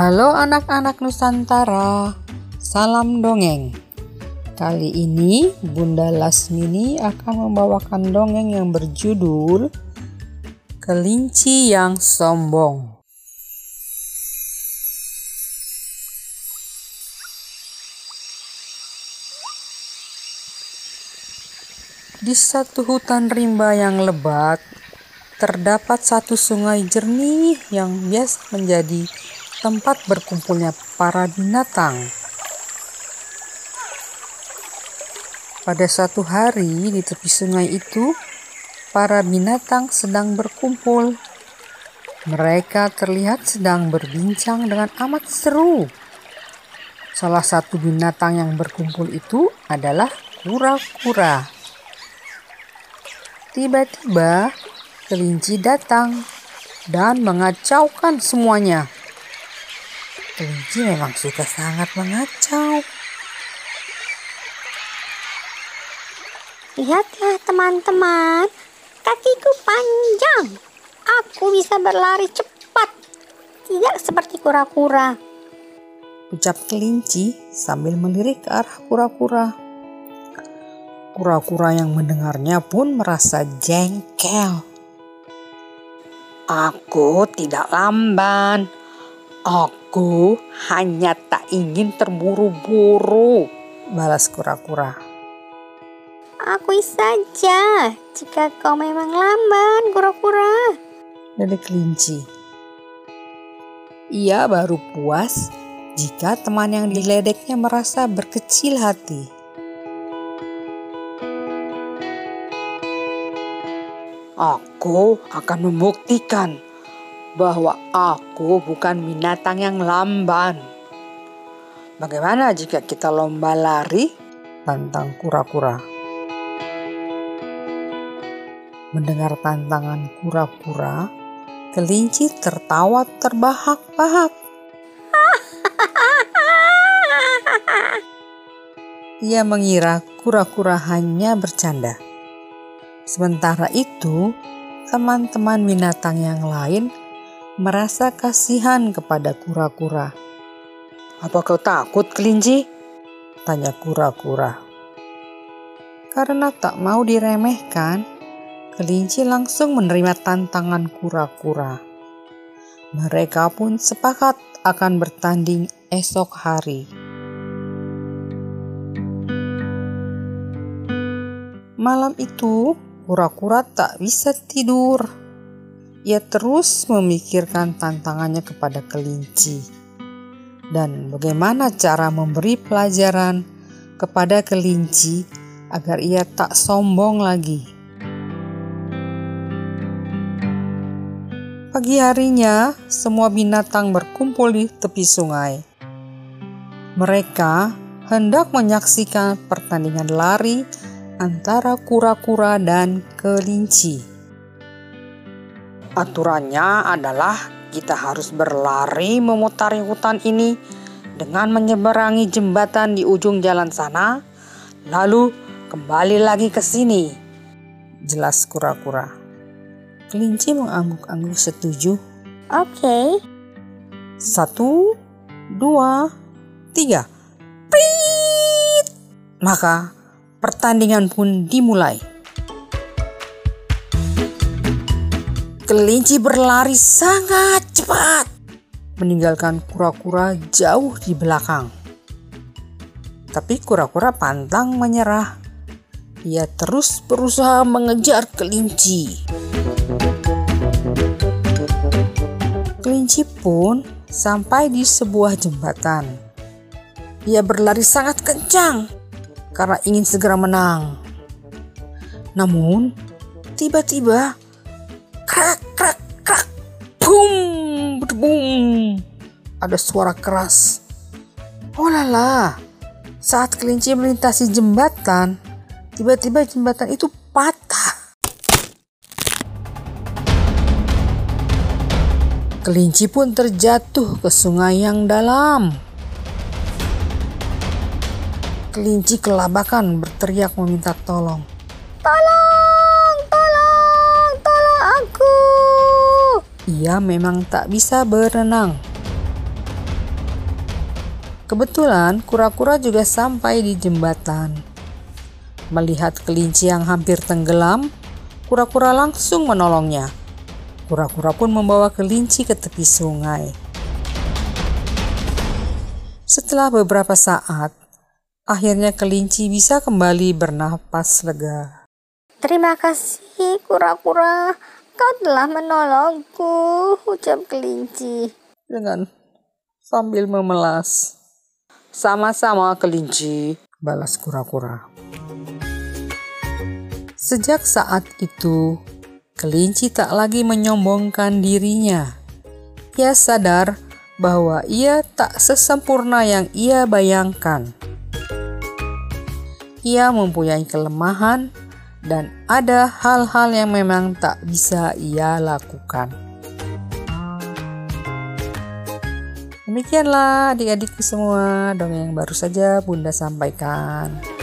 Halo anak-anak Nusantara, salam dongeng. Kali ini Bunda Lasmini akan membawakan dongeng yang berjudul Kelinci yang Sombong. Di satu hutan rimba yang lebat, terdapat satu sungai jernih yang biasa menjadi tempat berkumpulnya para binatang. Pada suatu hari di tepi sungai itu, para binatang sedang berkumpul. Mereka terlihat sedang berbincang dengan amat seru. Salah satu binatang yang berkumpul itu adalah kura-kura. Tiba-tiba kelinci datang dan mengacaukan semuanya. Kelinci memang suka sangat mengacau. Lihatlah teman-teman, kakiku panjang. Aku bisa berlari cepat, tidak seperti kura-kura. Ucap kelinci sambil melirik ke arah kura-kura. Kura-kura yang mendengarnya pun merasa jengkel. Aku tidak lamban. Aku hanya tak ingin terburu-buru. Balas kura-kura. Aku saja jika kau memang lamban, kura-kura. Dari kelinci. Ia baru puas jika teman yang diledeknya merasa berkecil hati. Aku akan membuktikan bahwa aku bukan binatang yang lamban. Bagaimana jika kita lomba lari? Tantang kura-kura. Mendengar tantangan kura-kura, kelinci tertawa terbahak-bahak. Ia mengira kura-kura hanya bercanda. Sementara itu, teman-teman binatang yang lain merasa kasihan kepada kura-kura. Apa kau takut, kelinci? Tanya kura-kura. Karena tak mau diremehkan, kelinci langsung menerima tantangan kura-kura. Mereka pun sepakat akan bertanding esok hari. Malam itu, Kura-kura tak bisa tidur. Ia terus memikirkan tantangannya kepada kelinci dan bagaimana cara memberi pelajaran kepada kelinci agar ia tak sombong lagi. Pagi harinya, semua binatang berkumpul di tepi sungai. Mereka hendak menyaksikan pertandingan lari antara kura-kura dan kelinci. Aturannya adalah kita harus berlari memutari hutan ini dengan menyeberangi jembatan di ujung jalan sana, lalu kembali lagi ke sini. Jelas kura-kura. Kelinci mengangguk-angguk setuju. Oke. Okay. Satu, dua, tiga. Prit! Maka pertandingan pun dimulai. Kelinci berlari sangat cepat, meninggalkan kura-kura jauh di belakang. Tapi kura-kura pantang menyerah. Ia terus berusaha mengejar kelinci. Kelinci pun sampai di sebuah jembatan. Ia berlari sangat kencang karena ingin segera menang. Namun, tiba-tiba krak krak krak boom boom ada suara keras. Oh lala, saat kelinci melintasi jembatan, tiba-tiba jembatan itu patah. Kelinci pun terjatuh ke sungai yang dalam. Kelinci kelabakan berteriak meminta tolong. Tolong, Ia memang tak bisa berenang. Kebetulan kura-kura juga sampai di jembatan. Melihat kelinci yang hampir tenggelam, kura-kura langsung menolongnya. Kura-kura pun membawa kelinci ke tepi sungai. Setelah beberapa saat, akhirnya kelinci bisa kembali bernapas lega. Terima kasih kura-kura, kau telah menolongku, ucap kelinci. Dengan sambil memelas. Sama-sama kelinci. balas kura-kura. Sejak saat itu, kelinci tak lagi menyombongkan dirinya. Ia sadar bahwa ia tak sesempurna yang ia bayangkan. Ia mempunyai kelemahan dan ada hal-hal yang memang tak bisa ia lakukan. Demikianlah adik-adikku semua dongeng yang baru saja Bunda sampaikan.